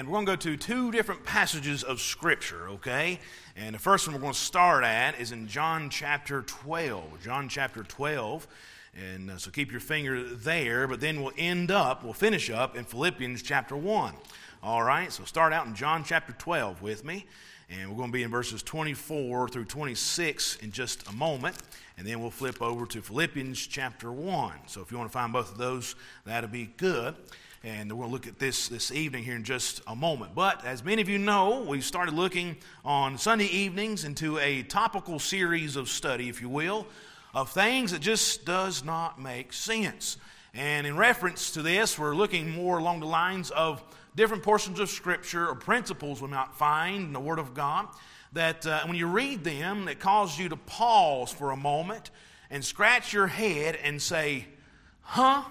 And we're going to go to two different passages of Scripture, okay? And the first one we're going to start at is in John chapter 12. John chapter 12. And uh, so keep your finger there, but then we'll end up, we'll finish up in Philippians chapter 1. All right, so start out in John chapter 12 with me. And we're going to be in verses 24 through 26 in just a moment. And then we'll flip over to Philippians chapter 1. So if you want to find both of those, that'll be good. And we'll look at this this evening here in just a moment. But as many of you know, we started looking on Sunday evenings into a topical series of study, if you will, of things that just does not make sense. And in reference to this, we're looking more along the lines of different portions of Scripture or principles we might find in the Word of God that uh, when you read them, it causes you to pause for a moment and scratch your head and say, Huh?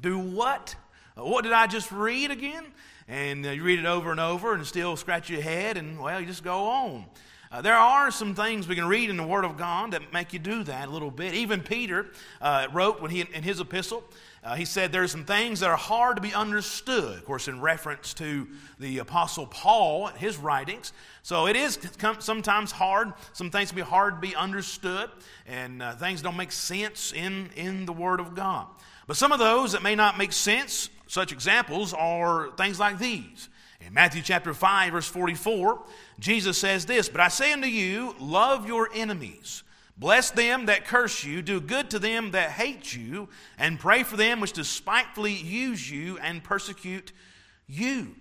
Do what? What did I just read again? And uh, you read it over and over and still scratch your head, and well, you just go on. Uh, there are some things we can read in the Word of God that make you do that a little bit. Even Peter uh, wrote when he in his epistle, uh, he said there are some things that are hard to be understood. Of course, in reference to the Apostle Paul and his writings. So it is sometimes hard. Some things can be hard to be understood, and uh, things don't make sense in in the Word of God. But some of those that may not make sense, such examples are things like these. In Matthew chapter 5, verse 44, Jesus says this But I say unto you, love your enemies. Bless them that curse you, do good to them that hate you, and pray for them which despitefully use you and persecute you.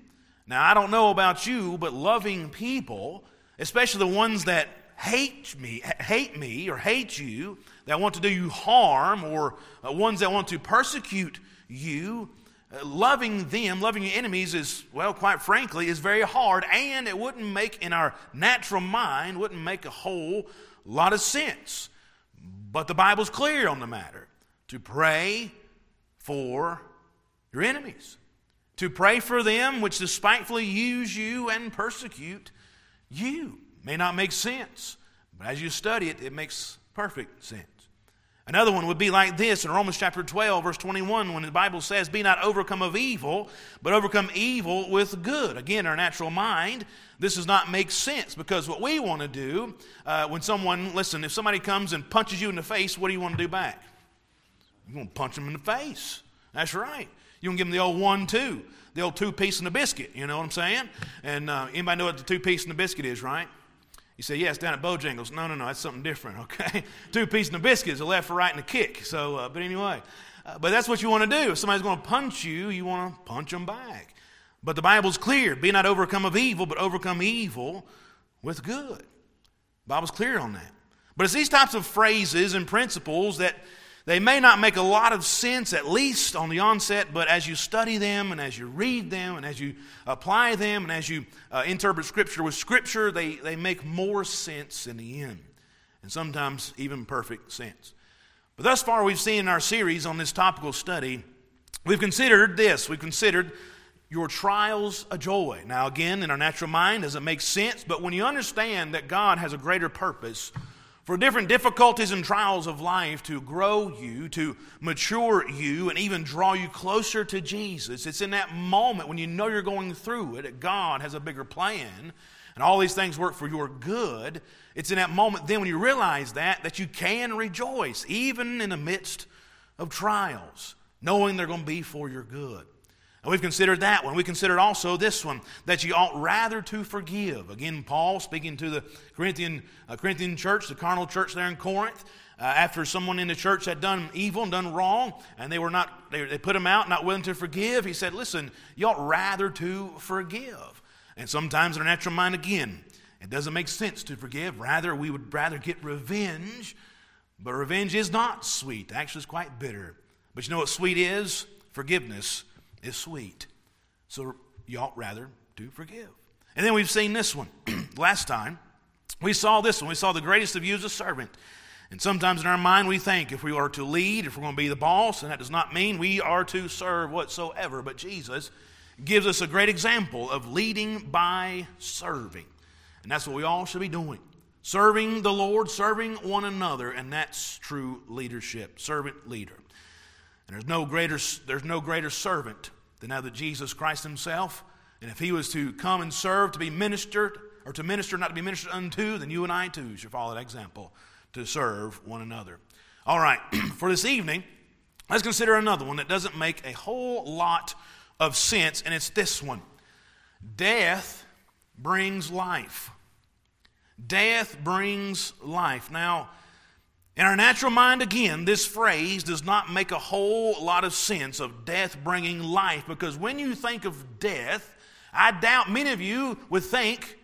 Now, I don't know about you, but loving people, especially the ones that hate me, hate me or hate you, that want to do you harm, or uh, ones that want to persecute you, loving them, loving your enemies is, well, quite frankly, is very hard, and it wouldn't make, in our natural mind, wouldn't make a whole lot of sense. But the Bible's clear on the matter to pray for your enemies, to pray for them which despitefully use you and persecute you. May not make sense, but as you study it, it makes perfect sense. Another one would be like this in Romans chapter 12, verse 21, when the Bible says, Be not overcome of evil, but overcome evil with good. Again, our natural mind, this does not make sense because what we want to do uh, when someone, listen, if somebody comes and punches you in the face, what do you want to do back? You want to punch them in the face. That's right. You want to give them the old one, two, the old two piece and the biscuit. You know what I'm saying? And uh, anybody know what the two piece and the biscuit is, right? You say, yes, down at Bojangles. No, no, no, that's something different, okay? Two pieces of biscuits, a left, a right, and a kick. So, uh, but anyway, uh, but that's what you want to do. If somebody's going to punch you, you want to punch them back. But the Bible's clear be not overcome of evil, but overcome evil with good. The Bible's clear on that. But it's these types of phrases and principles that they may not make a lot of sense, at least on the onset, but as you study them and as you read them and as you apply them and as you uh, interpret Scripture with Scripture, they, they make more sense in the end, and sometimes even perfect sense. But thus far, we've seen in our series on this topical study, we've considered this. We've considered your trials a joy. Now, again, in our natural mind, does it make sense? But when you understand that God has a greater purpose, for different difficulties and trials of life to grow you, to mature you, and even draw you closer to Jesus. It's in that moment when you know you're going through it that God has a bigger plan and all these things work for your good. It's in that moment then when you realize that that you can rejoice even in the midst of trials, knowing they're going to be for your good. And we've considered that one. We considered also this one, that you ought rather to forgive. Again, Paul speaking to the Corinthian, uh, Corinthian church, the carnal church there in Corinth, uh, after someone in the church had done evil and done wrong, and they were not, they, they put him out, not willing to forgive, he said, listen, you ought rather to forgive. And sometimes in our natural mind, again, it doesn't make sense to forgive. Rather, we would rather get revenge. But revenge is not sweet. Actually, it's quite bitter. But you know what sweet is? Forgiveness is sweet. So you ought rather to forgive. And then we've seen this one. Last time, we saw this one. We saw the greatest of you as a servant. And sometimes in our mind, we think if we are to lead, if we're going to be the boss, and that does not mean we are to serve whatsoever. But Jesus gives us a great example of leading by serving. And that's what we all should be doing serving the Lord, serving one another, and that's true leadership, servant leader. And there's no greater, there's no greater servant than that Jesus Christ Himself And if he was to come and serve to be ministered, or to minister not to be ministered unto, then you and I too should follow that example to serve one another. All right, for this evening, let's consider another one that doesn't make a whole lot of sense, and it's this one Death brings life. Death brings life. Now, in our natural mind, again, this phrase does not make a whole lot of sense of death bringing life because when you think of death, I doubt many of you would think,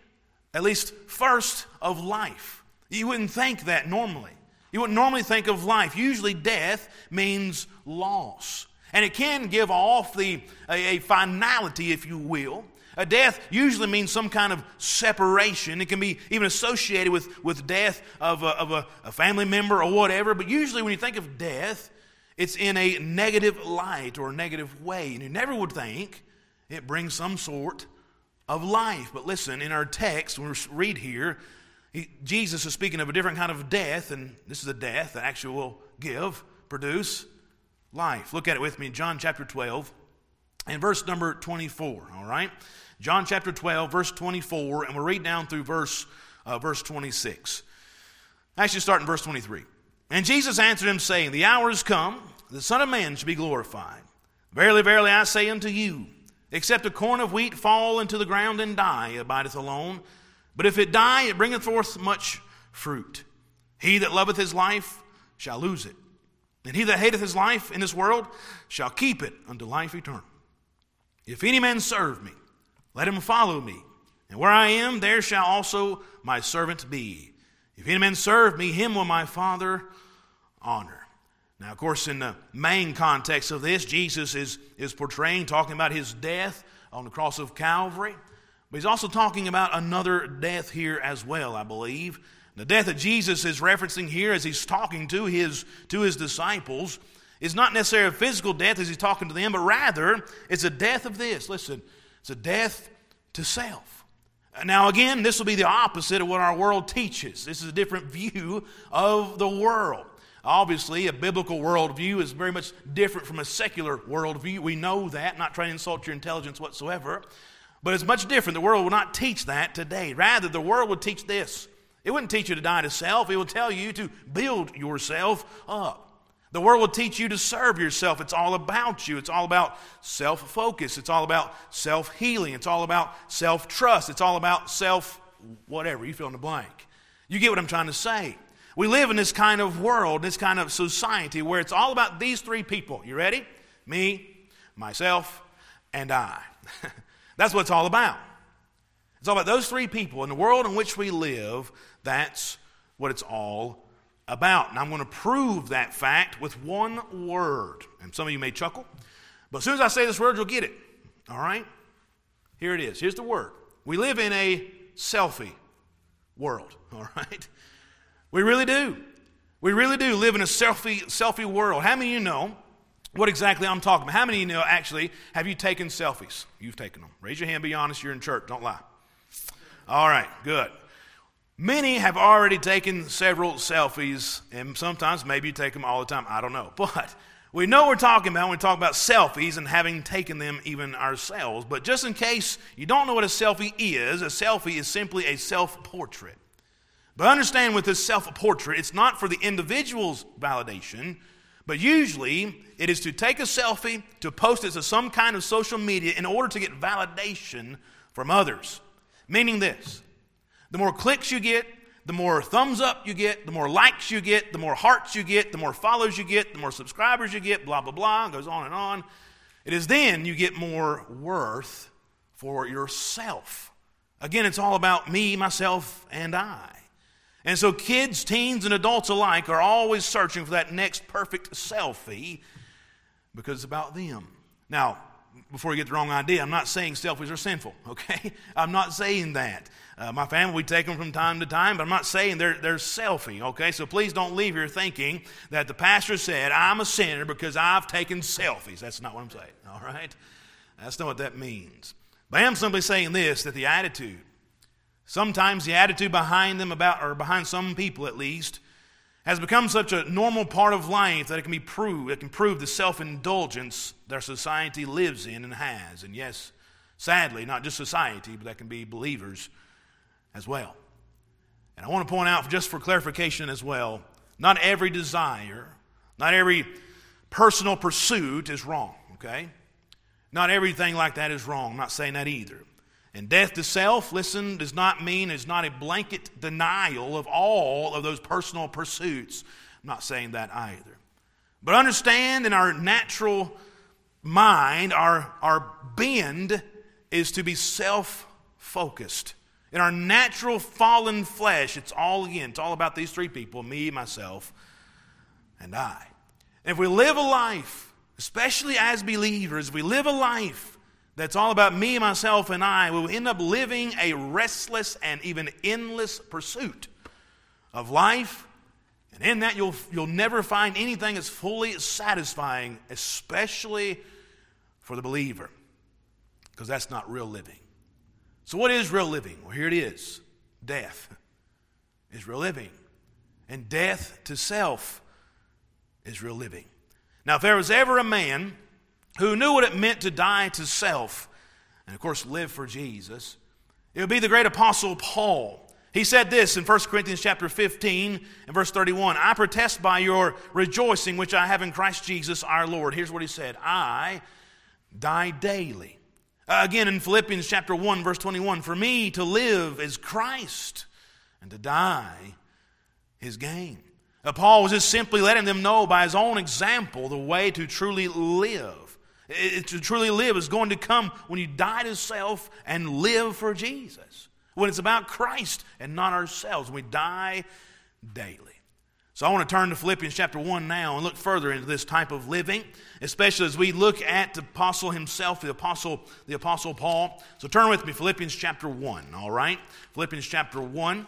at least first, of life. You wouldn't think that normally. You wouldn't normally think of life. Usually, death means loss. And it can give off the, a, a finality, if you will. A death usually means some kind of separation. It can be even associated with, with death of, a, of a, a family member or whatever. But usually, when you think of death, it's in a negative light or a negative way. And you never would think it brings some sort of life. But listen, in our text, when we read here, he, Jesus is speaking of a different kind of death, and this is a death that actually will give, produce life. Look at it with me, John chapter 12 and verse number 24, all right? John chapter 12, verse 24, and we'll read down through verse, uh, verse 26. Actually, start in verse 23. And Jesus answered him, saying, The hour is come, the Son of Man should be glorified. Verily, verily, I say unto you, except a corn of wheat fall into the ground and die, it abideth alone. But if it die, it bringeth forth much fruit. He that loveth his life shall lose it. And he that hateth his life in this world shall keep it unto life eternal. If any man serve me, let him follow me. And where I am, there shall also my servant be. If any man serve me, him will my Father honor. Now, of course, in the main context of this, Jesus is, is portraying, talking about his death on the cross of Calvary. But he's also talking about another death here as well, I believe. The death that Jesus is referencing here as he's talking to his, to his disciples is not necessarily a physical death as he's talking to them, but rather it's a death of this. Listen, it's a death to self. Now, again, this will be the opposite of what our world teaches. This is a different view of the world. Obviously, a biblical worldview is very much different from a secular worldview. We know that, not trying to insult your intelligence whatsoever. But it's much different. The world will not teach that today. Rather, the world would teach this. It wouldn't teach you to die to self, it will tell you to build yourself up. The world will teach you to serve yourself. It's all about you. It's all about self focus. It's all about self healing. It's all about self trust. It's all about self whatever. You fill in the blank. You get what I'm trying to say. We live in this kind of world, this kind of society where it's all about these three people. You ready? Me, myself, and I. that's what it's all about. It's all about those three people. In the world in which we live, that's what it's all about. And I'm going to prove that fact with one word. And some of you may chuckle, but as soon as I say this word, you'll get it. All right? Here it is. Here's the word. We live in a selfie world. All right? We really do. We really do live in a selfie, selfie world. How many of you know what exactly I'm talking about? How many of you know actually have you taken selfies? You've taken them. Raise your hand, be honest, you're in church, don't lie. All right, good. Many have already taken several selfies, and sometimes maybe you take them all the time. I don't know. But we know we're talking about when we talk about selfies and having taken them even ourselves. But just in case you don't know what a selfie is, a selfie is simply a self portrait. But understand with this self portrait, it's not for the individual's validation, but usually it is to take a selfie, to post it to some kind of social media in order to get validation from others. Meaning this the more clicks you get, the more thumbs up you get, the more likes you get, the more hearts you get, the more follows you get, the more subscribers you get, blah, blah, blah, goes on and on. It is then you get more worth for yourself. Again, it's all about me, myself, and I. And so kids, teens, and adults alike are always searching for that next perfect selfie because it's about them. Now, before you get the wrong idea, I'm not saying selfies are sinful, okay? I'm not saying that. Uh, my family, we take them from time to time, but I'm not saying they're, they're selfie, okay? So please don't leave here thinking that the pastor said, I'm a sinner because I've taken selfies. That's not what I'm saying, all right? That's not what that means. But I am simply saying this that the attitude, sometimes the attitude behind them, about, or behind some people at least, has become such a normal part of life that it can be proved, it can prove the self indulgence our society lives in and has. And yes, Sadly, not just society, but that can be believers as well. And I want to point out, just for clarification as well, not every desire, not every personal pursuit is wrong, okay? Not everything like that is wrong. I'm not saying that either. And death to self, listen, does not mean it's not a blanket denial of all of those personal pursuits. I'm not saying that either. But understand in our natural mind, our, our bend is to be self focused. In our natural fallen flesh, it's all again, it's all about these three people me, myself, and I. And if we live a life, especially as believers, if we live a life that's all about me, myself, and I, we will end up living a restless and even endless pursuit of life. And in that, you'll, you'll never find anything as fully satisfying, especially for the believer, because that's not real living. So, what is real living? Well, here it is death is real living, and death to self is real living. Now, if there was ever a man who knew what it meant to die to self, and of course live for Jesus, it would be the great apostle Paul. He said this in 1 Corinthians chapter 15 and verse 31 I protest by your rejoicing which I have in Christ Jesus our Lord. Here's what he said I die daily. Uh, again in Philippians chapter 1, verse 21 For me to live is Christ, and to die is gain. Uh, Paul was just simply letting them know by his own example the way to truly live. It, to truly live is going to come when you die to self and live for Jesus. When it's about Christ and not ourselves. We die daily. So I want to turn to Philippians chapter 1 now and look further into this type of living, especially as we look at the apostle himself, the apostle, the apostle Paul. So turn with me, Philippians chapter 1, all right? Philippians chapter 1.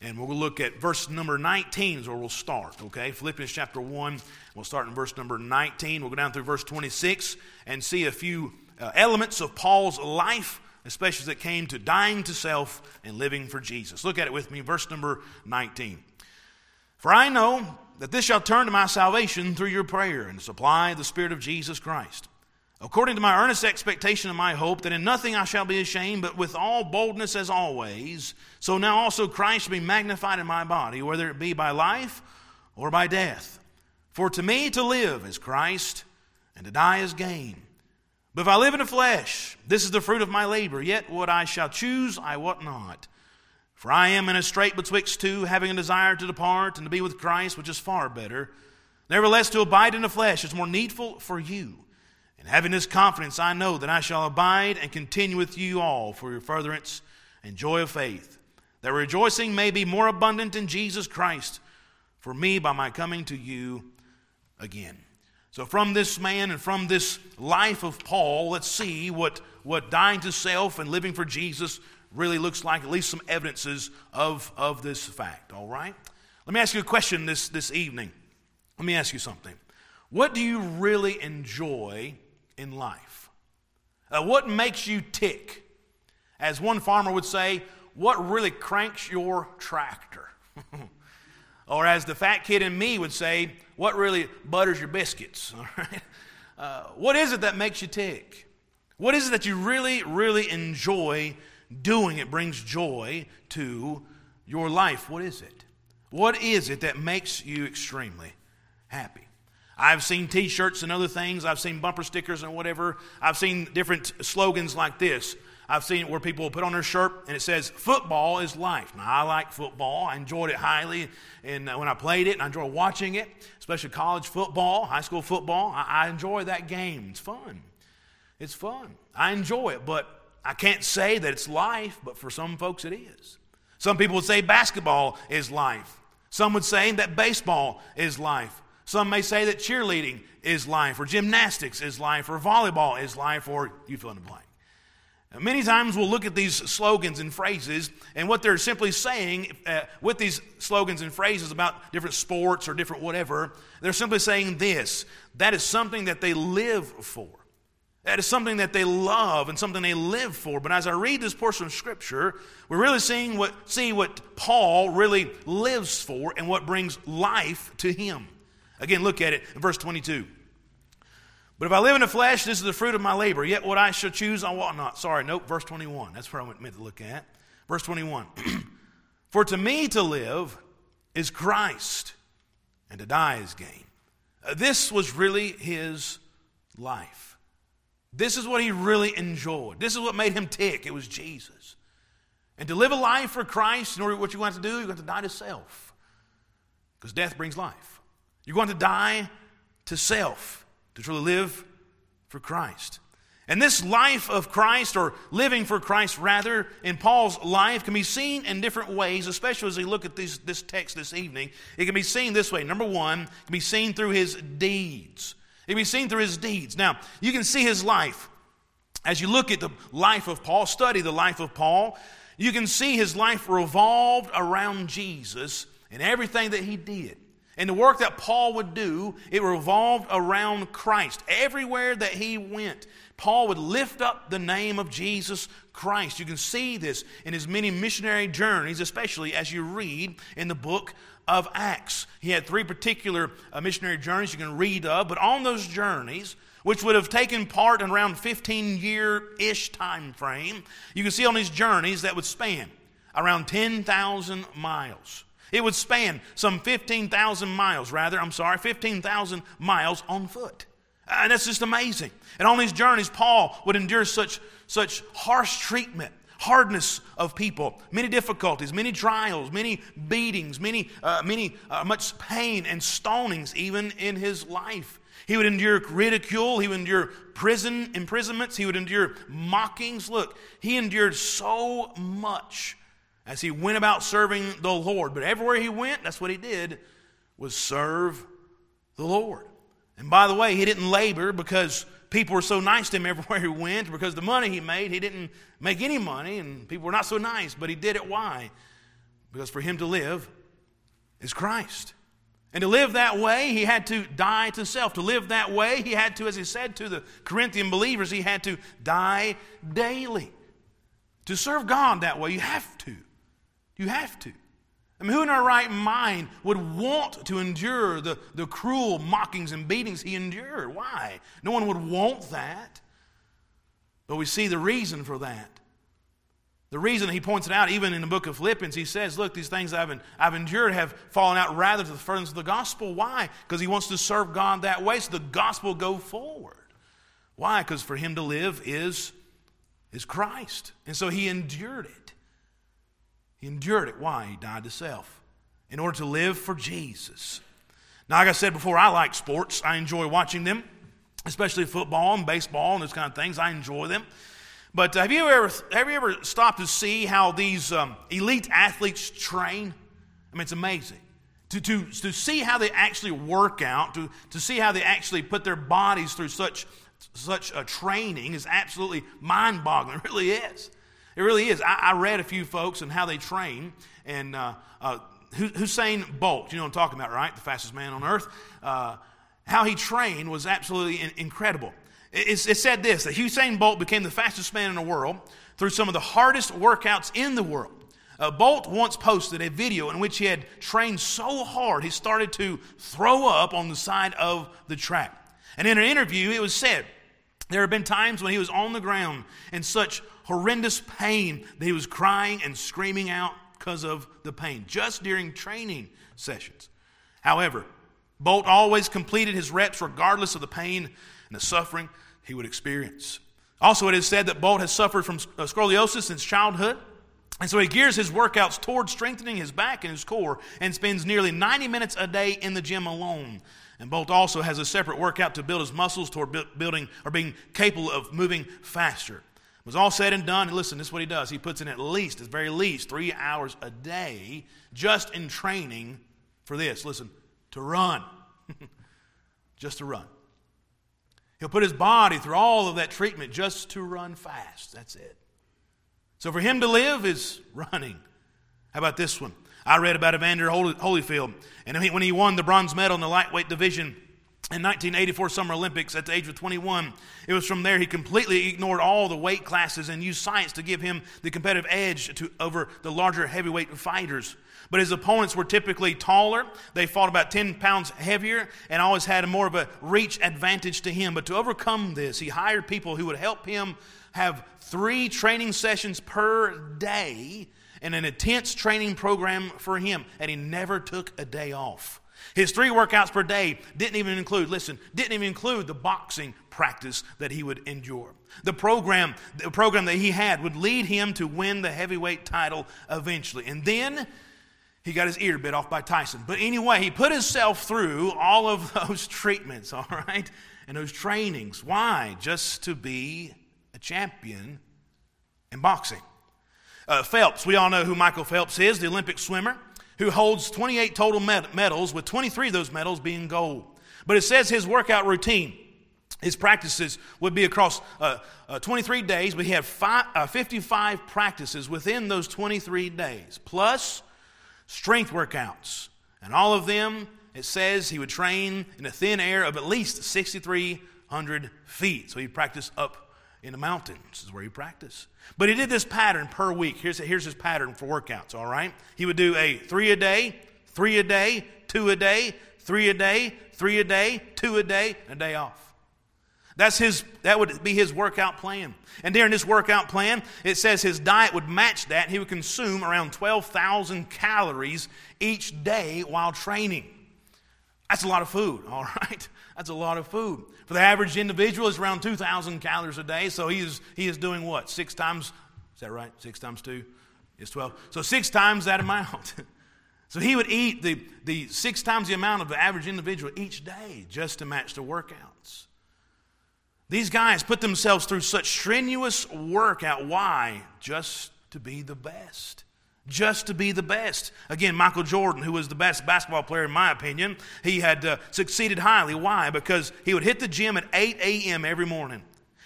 And we'll look at verse number 19 is where we'll start, okay? Philippians chapter 1, we'll start in verse number 19. We'll go down through verse 26 and see a few uh, elements of Paul's life, especially as it came to dying to self and living for Jesus. Look at it with me, verse number 19. For I know that this shall turn to my salvation through your prayer and supply the Spirit of Jesus Christ. According to my earnest expectation and my hope, that in nothing I shall be ashamed, but with all boldness as always, so now also Christ be magnified in my body, whether it be by life or by death. For to me to live is Christ, and to die is gain. But if I live in the flesh, this is the fruit of my labor, yet what I shall choose I wot not. For I am in a strait betwixt two, having a desire to depart and to be with Christ, which is far better. Nevertheless, to abide in the flesh is more needful for you. And having this confidence, I know that I shall abide and continue with you all for your furtherance and joy of faith, that rejoicing may be more abundant in Jesus Christ for me by my coming to you again. So, from this man and from this life of Paul, let's see what, what dying to self and living for Jesus really looks like, at least some evidences of, of this fact, all right? Let me ask you a question this, this evening. Let me ask you something. What do you really enjoy in life? Uh, what makes you tick? As one farmer would say, what really cranks your tractor? or as the fat kid in me would say, what really butters your biscuits? All right? Uh, what is it that makes you tick? What is it that you really, really enjoy doing it brings joy to your life. What is it? What is it that makes you extremely happy? I've seen t shirts and other things. I've seen bumper stickers and whatever. I've seen different slogans like this. I've seen it where people put on their shirt and it says, Football is life. Now, I like football. I enjoyed it highly and uh, when I played it, and I enjoy watching it, especially college football, high school football. I, I enjoy that game. It's fun. It's fun. I enjoy it, but I can't say that it's life, but for some folks it is. Some people would say basketball is life. Some would say that baseball is life. Some may say that cheerleading is life, or gymnastics is life, or volleyball is life, or you fill in the blank. Many times we'll look at these slogans and phrases, and what they're simply saying uh, with these slogans and phrases about different sports or different whatever, they're simply saying this that is something that they live for. That is something that they love and something they live for. But as I read this portion of Scripture, we're really seeing what, see what Paul really lives for and what brings life to him. Again, look at it in verse 22. But if I live in the flesh, this is the fruit of my labor. Yet what I shall choose, I will not. Sorry, nope, verse 21. That's where I meant to look at. Verse 21. For to me to live is Christ, and to die is gain. Uh, this was really his life. This is what he really enjoyed. This is what made him tick. It was Jesus. And to live a life for Christ, in order what you're going to have to do, you're going to, die to self. Because death brings life. You're going to die to self to truly live for Christ. And this life of Christ, or living for Christ rather, in Paul's life can be seen in different ways, especially as we look at this, this text this evening. It can be seen this way. Number one, it can be seen through his deeds. Can be seen through his deeds. Now, you can see his life. As you look at the life of Paul, study the life of Paul, you can see his life revolved around Jesus and everything that he did. And the work that Paul would do, it revolved around Christ. Everywhere that he went, Paul would lift up the name of Jesus Christ. You can see this in his many missionary journeys, especially as you read in the book of Acts. He had three particular uh, missionary journeys you can read of, but on those journeys, which would have taken part in around 15 year ish time frame, you can see on these journeys that would span around 10,000 miles. It would span some 15,000 miles, rather, I'm sorry, 15,000 miles on foot. And that's just amazing. And on these journeys, Paul would endure such, such harsh treatment, hardness of people, many difficulties, many trials, many beatings, many, uh, many uh, much pain and stonings, even in his life. He would endure ridicule. He would endure prison imprisonments. He would endure mockings. Look, he endured so much as he went about serving the Lord. But everywhere he went, that's what he did, was serve the Lord. And by the way, he didn't labor because people were so nice to him everywhere he went, because the money he made, he didn't make any money, and people were not so nice, but he did it. Why? Because for him to live is Christ. And to live that way, he had to die to self. To live that way, he had to, as he said to the Corinthian believers, he had to die daily. To serve God that way, you have to. You have to. I mean, who in our right mind would want to endure the, the cruel mockings and beatings he endured? Why? No one would want that. But we see the reason for that. The reason he points it out, even in the book of Philippians, he says, Look, these things I've, I've endured have fallen out rather to the furtherance of the gospel. Why? Because he wants to serve God that way so the gospel go forward. Why? Because for him to live is, is Christ. And so he endured it. He endured it. Why? He died to self in order to live for Jesus. Now, like I said before, I like sports. I enjoy watching them, especially football and baseball and those kind of things. I enjoy them. But have you ever have you ever stopped to see how these um, elite athletes train? I mean, it's amazing to, to, to see how they actually work out, to, to see how they actually put their bodies through such such a training is absolutely mind boggling. It really is. It really is. I, I read a few folks and how they train, and uh, uh, Usain Bolt, you know what I'm talking about, right? The fastest man on earth. Uh, how he trained was absolutely in, incredible. It, it said this that Usain Bolt became the fastest man in the world through some of the hardest workouts in the world. Uh, Bolt once posted a video in which he had trained so hard he started to throw up on the side of the track. And in an interview, it was said there have been times when he was on the ground in such horrendous pain that he was crying and screaming out because of the pain, just during training sessions. However, Bolt always completed his reps regardless of the pain and the suffering he would experience. Also, it is said that Bolt has suffered from uh, scoliosis since childhood. And so he gears his workouts towards strengthening his back and his core and spends nearly 90 minutes a day in the gym alone. And Bolt also has a separate workout to build his muscles toward building or being capable of moving faster was all said and done, and listen, this is what he does. He puts in at least, at very least, three hours a day just in training for this. Listen, to run. just to run. He'll put his body through all of that treatment just to run fast. That's it. So for him to live is running. How about this one? I read about Evander Holyfield, and when he won the bronze medal in the lightweight division in 1984 Summer Olympics at the age of 21. It was from there he completely ignored all the weight classes and used science to give him the competitive edge to, over the larger heavyweight fighters. But his opponents were typically taller. They fought about 10 pounds heavier and always had more of a reach advantage to him. But to overcome this, he hired people who would help him have three training sessions per day and an intense training program for him. And he never took a day off. His three workouts per day didn't even include, listen, didn't even include the boxing practice that he would endure. The program, the program that he had would lead him to win the heavyweight title eventually. And then he got his ear bit off by Tyson. But anyway, he put himself through all of those treatments, all right, and those trainings. Why? Just to be a champion in boxing. Uh, Phelps, we all know who Michael Phelps is, the Olympic swimmer who holds 28 total medals, with 23 of those medals being gold. But it says his workout routine, his practices would be across uh, uh, 23 days, but he had five, uh, 55 practices within those 23 days, plus strength workouts. And all of them, it says he would train in a thin air of at least 6,300 feet. So he'd practice up in the mountains, is where he practiced. But he did this pattern per week. Here's, here's his pattern for workouts, all right? He would do a three a day, three a day, two a day, three a day, three a day, two a day, and a day off. That's his, that would be his workout plan. And during this workout plan, it says his diet would match that. He would consume around 12,000 calories each day while training. That's a lot of food, all right? That's a lot of food. For the average individual, it's around 2,000 calories a day. So he is, he is doing what? Six times, is that right? Six times two is 12. So six times that amount. so he would eat the, the six times the amount of the average individual each day just to match the workouts. These guys put themselves through such strenuous workout. Why? Just to be the best just to be the best. Again, Michael Jordan, who was the best basketball player in my opinion, he had uh, succeeded highly. Why? Because he would hit the gym at 8 a.m. every morning.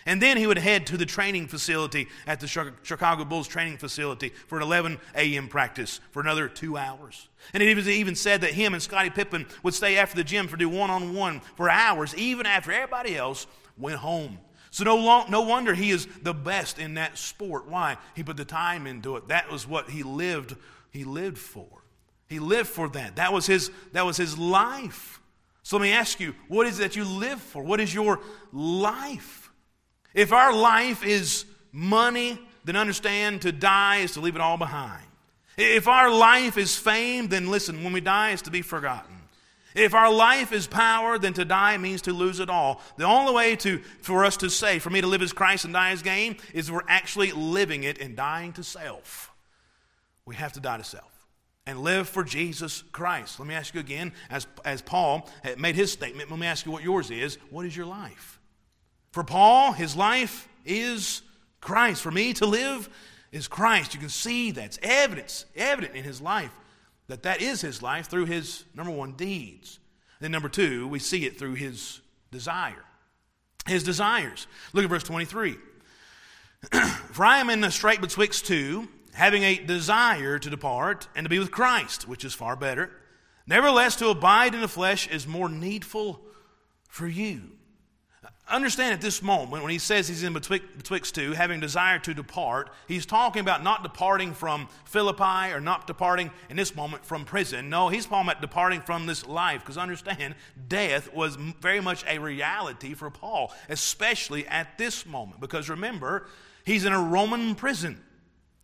And then he would head to the training facility at the Chicago Bulls training facility for an 11 a.m. practice for another two hours. And it was even said that him and Scottie Pippen would stay after the gym for do one on one for hours, even after everybody else went home. So no, long, no wonder he is the best in that sport. Why? He put the time into it. That was what he lived. He lived for. He lived for that. That was his. That was his life. So let me ask you: What is it that you live for? What is your life? If our life is money, then understand to die is to leave it all behind. If our life is fame, then listen: When we die, is to be forgotten. If our life is power, then to die means to lose it all. The only way to, for us to say, for me to live as Christ and die as gain, is we're actually living it and dying to self. We have to die to self and live for Jesus Christ. Let me ask you again, as, as Paul made his statement, let me ask you what yours is. What is your life? For Paul, his life is Christ. For me to live is Christ. You can see that's evidence, evident in his life that that is his life through his, number one, deeds. Then, number two, we see it through his desire. His desires. Look at verse 23. For I am in a strait betwixt two, having a desire to depart and to be with Christ, which is far better. Nevertheless, to abide in the flesh is more needful for you. Understand at this moment, when he says he's in betwixt, betwixt two, having desire to depart, he's talking about not departing from Philippi or not departing in this moment from prison. No, he's talking about departing from this life. Because understand, death was very much a reality for Paul, especially at this moment. Because remember, he's in a Roman prison.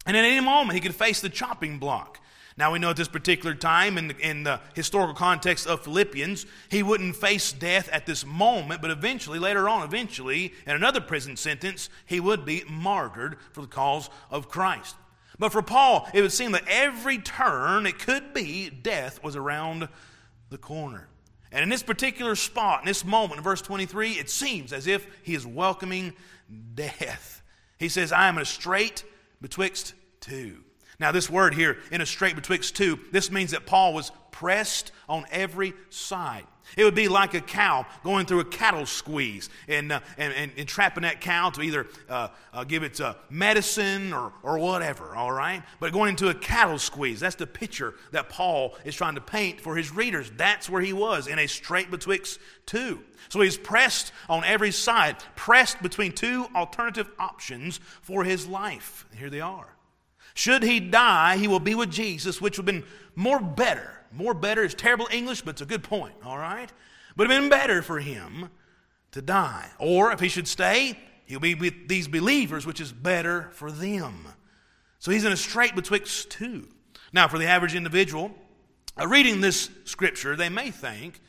And at any moment, he could face the chopping block. Now we know at this particular time, in the, in the historical context of Philippians, he wouldn't face death at this moment, but eventually, later on, eventually, in another prison sentence, he would be martyred for the cause of Christ. But for Paul, it would seem that every turn it could be, death was around the corner. And in this particular spot, in this moment, in verse 23, it seems as if he is welcoming death. He says, I am in a strait betwixt two. Now, this word here, in a strait betwixt two, this means that Paul was pressed on every side. It would be like a cow going through a cattle squeeze and, uh, and, and, and, trapping that cow to either uh, uh, give it uh, medicine or, or whatever, all right? But going into a cattle squeeze, that's the picture that Paul is trying to paint for his readers. That's where he was, in a strait betwixt two. So he's pressed on every side, pressed between two alternative options for his life. Here they are. Should he die, he will be with Jesus, which would have been more better more better is terrible English, but it's a good point, all right? But it would have been better for him to die. Or if he should stay, he'll be with these believers, which is better for them. So he's in a strait betwixt two. Now, for the average individual, uh, reading this scripture, they may think,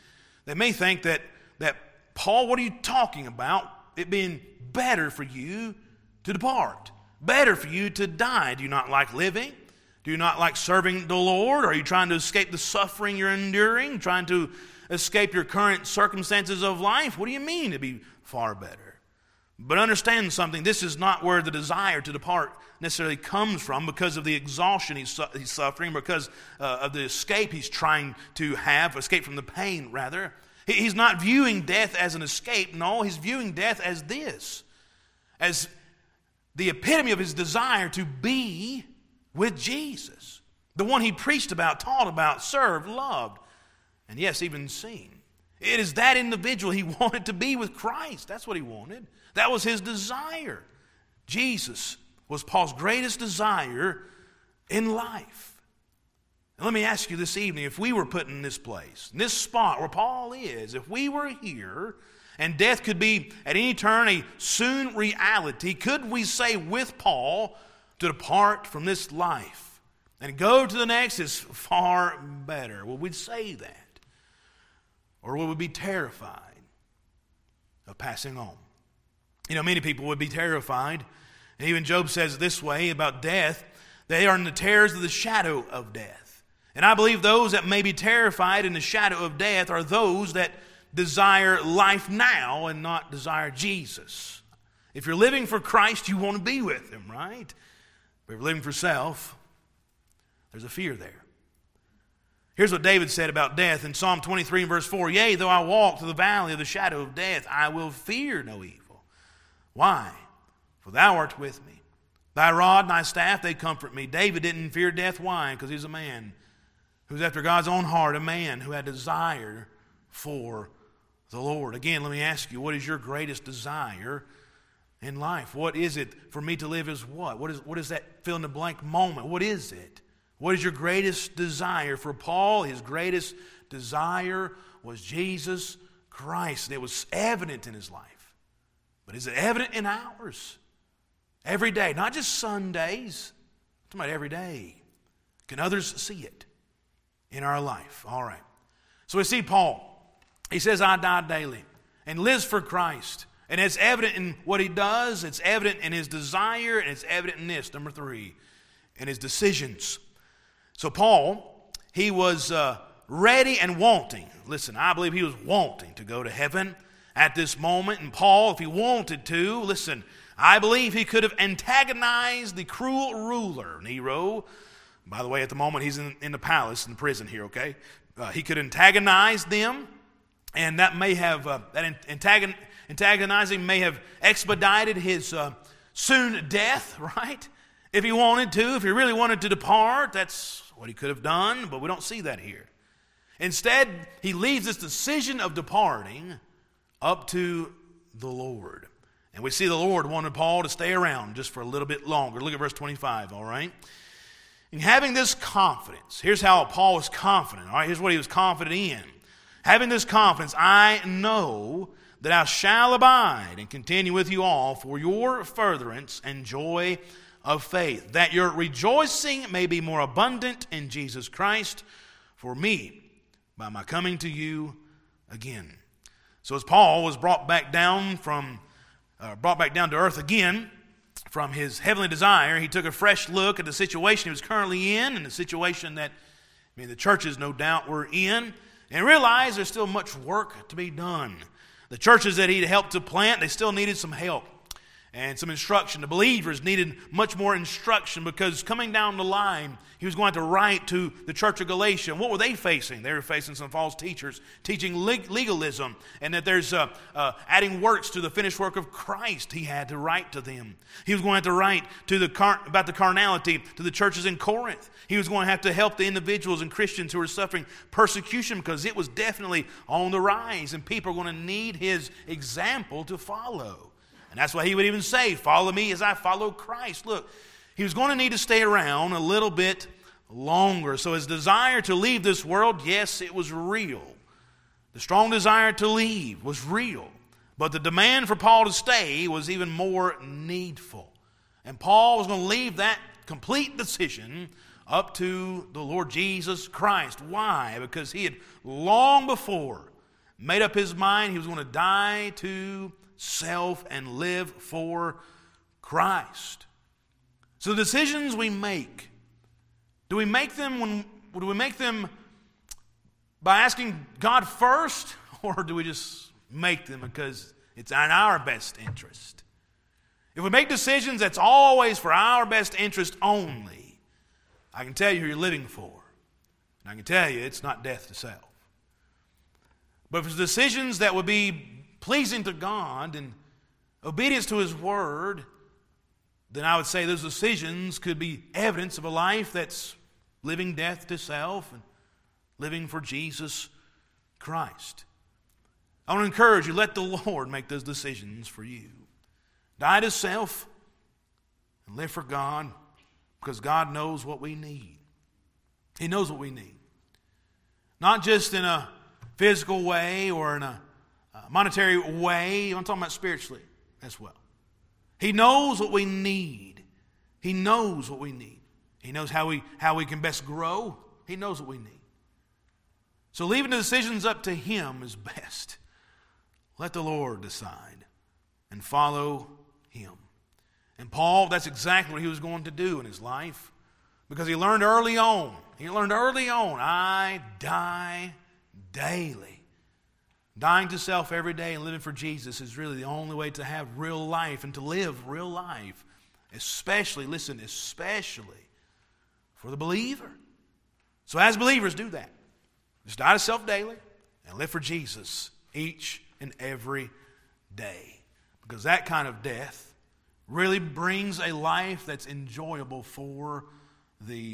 they may think that, that, Paul, what are you talking about? It being better for you to depart, better for you to die. Do you not like living? Do you not like serving the Lord? Are you trying to escape the suffering you're enduring? Trying to escape your current circumstances of life? What do you mean to be far better? But understand something this is not where the desire to depart necessarily comes from because of the exhaustion he's, su- he's suffering, because uh, of the escape he's trying to have, escape from the pain, rather. He, he's not viewing death as an escape. No, he's viewing death as this, as the epitome of his desire to be with Jesus, the one he preached about, taught about, served, loved, and yes, even seen. It is that individual he wanted to be with Christ. That's what he wanted. That was his desire. Jesus was Paul's greatest desire in life. And let me ask you this evening if we were put in this place, in this spot where Paul is, if we were here and death could be at any turn a soon reality, could we say with Paul, to depart from this life and go to the next is far better. Would we'd say that? Or would we be terrified of passing on? You know, many people would be terrified. And even Job says this way about death they are in the terrors of the shadow of death. And I believe those that may be terrified in the shadow of death are those that desire life now and not desire Jesus. If you're living for Christ, you want to be with Him, right? But if you're living for self, there's a fear there. Here's what David said about death in Psalm 23 and verse 4 Yea, though I walk through the valley of the shadow of death, I will fear no evil. Why? For thou art with me. Thy rod and thy staff, they comfort me. David didn't fear death. Why? Because he's a man who's after God's own heart, a man who had desire for the Lord. Again, let me ask you, what is your greatest desire in life. What is it for me to live as what? What is, what is that fill in the blank moment? What is it? What is your greatest desire? For Paul, his greatest desire was Jesus Christ. And It was evident in his life. But is it evident in ours? Every day, not just Sundays. I'm about every day. Can others see it in our life? All right. So we see Paul. He says, I die daily and lives for Christ. And it's evident in what he does, it's evident in his desire, and it's evident in this, number three, in his decisions. So, Paul, he was uh, ready and wanting. Listen, I believe he was wanting to go to heaven at this moment. And Paul, if he wanted to, listen, I believe he could have antagonized the cruel ruler, Nero. By the way, at the moment, he's in, in the palace, in the prison here, okay? Uh, he could antagonize them, and that may have, uh, that antagon, antagonizing may have expedited his uh, soon death, right? If he wanted to, if he really wanted to depart, that's what he could have done, but we don't see that here. Instead, he leaves this decision of departing up to the Lord. And we see the Lord wanted Paul to stay around just for a little bit longer. Look at verse 25, all right? And having this confidence, here's how Paul was confident, all right? Here's what he was confident in. Having this confidence, I know that I shall abide and continue with you all for your furtherance and joy of faith, that your rejoicing may be more abundant in Jesus Christ for me by my coming to you again. So as Paul was brought back down from uh, brought back down to earth again from his heavenly desire, he took a fresh look at the situation he was currently in and the situation that I mean the churches no doubt were in and realized there's still much work to be done. The churches that he'd helped to plant, they still needed some help. And some instruction. The believers needed much more instruction because coming down the line, he was going to write to the church of Galatia. What were they facing? They were facing some false teachers teaching legalism and that there's uh, uh, adding works to the finished work of Christ. He had to write to them. He was going to to write to the car- about the carnality to the churches in Corinth. He was going to have to help the individuals and Christians who were suffering persecution because it was definitely on the rise, and people are going to need his example to follow. And that's why he would even say, Follow me as I follow Christ. Look, he was going to need to stay around a little bit longer. So his desire to leave this world, yes, it was real. The strong desire to leave was real. But the demand for Paul to stay was even more needful. And Paul was going to leave that complete decision up to the Lord Jesus Christ. Why? Because he had long before made up his mind he was going to die to self and live for Christ. So the decisions we make, do we make them when do we make them by asking God first, or do we just make them because it's in our best interest? If we make decisions that's always for our best interest only, I can tell you who you're living for. And I can tell you it's not death to self. But if it's decisions that would be pleasing to God and obedience to His Word, then I would say those decisions could be evidence of a life that's living death to self and living for Jesus Christ. I want to encourage you, let the Lord make those decisions for you. Die to self and live for God because God knows what we need. He knows what we need. Not just in a physical way or in a monetary way. I'm talking about spiritually as well. He knows what we need. He knows what we need. He knows how we, how we can best grow. He knows what we need. So leaving the decisions up to Him is best. Let the Lord decide and follow Him. And Paul, that's exactly what he was going to do in his life because he learned early on. He learned early on I die daily. Dying to self every day and living for Jesus is really the only way to have real life and to live real life. Especially, listen, especially for the believer. So, as believers, do that. Just die to self daily and live for Jesus each and every day. Because that kind of death really brings a life that's enjoyable for the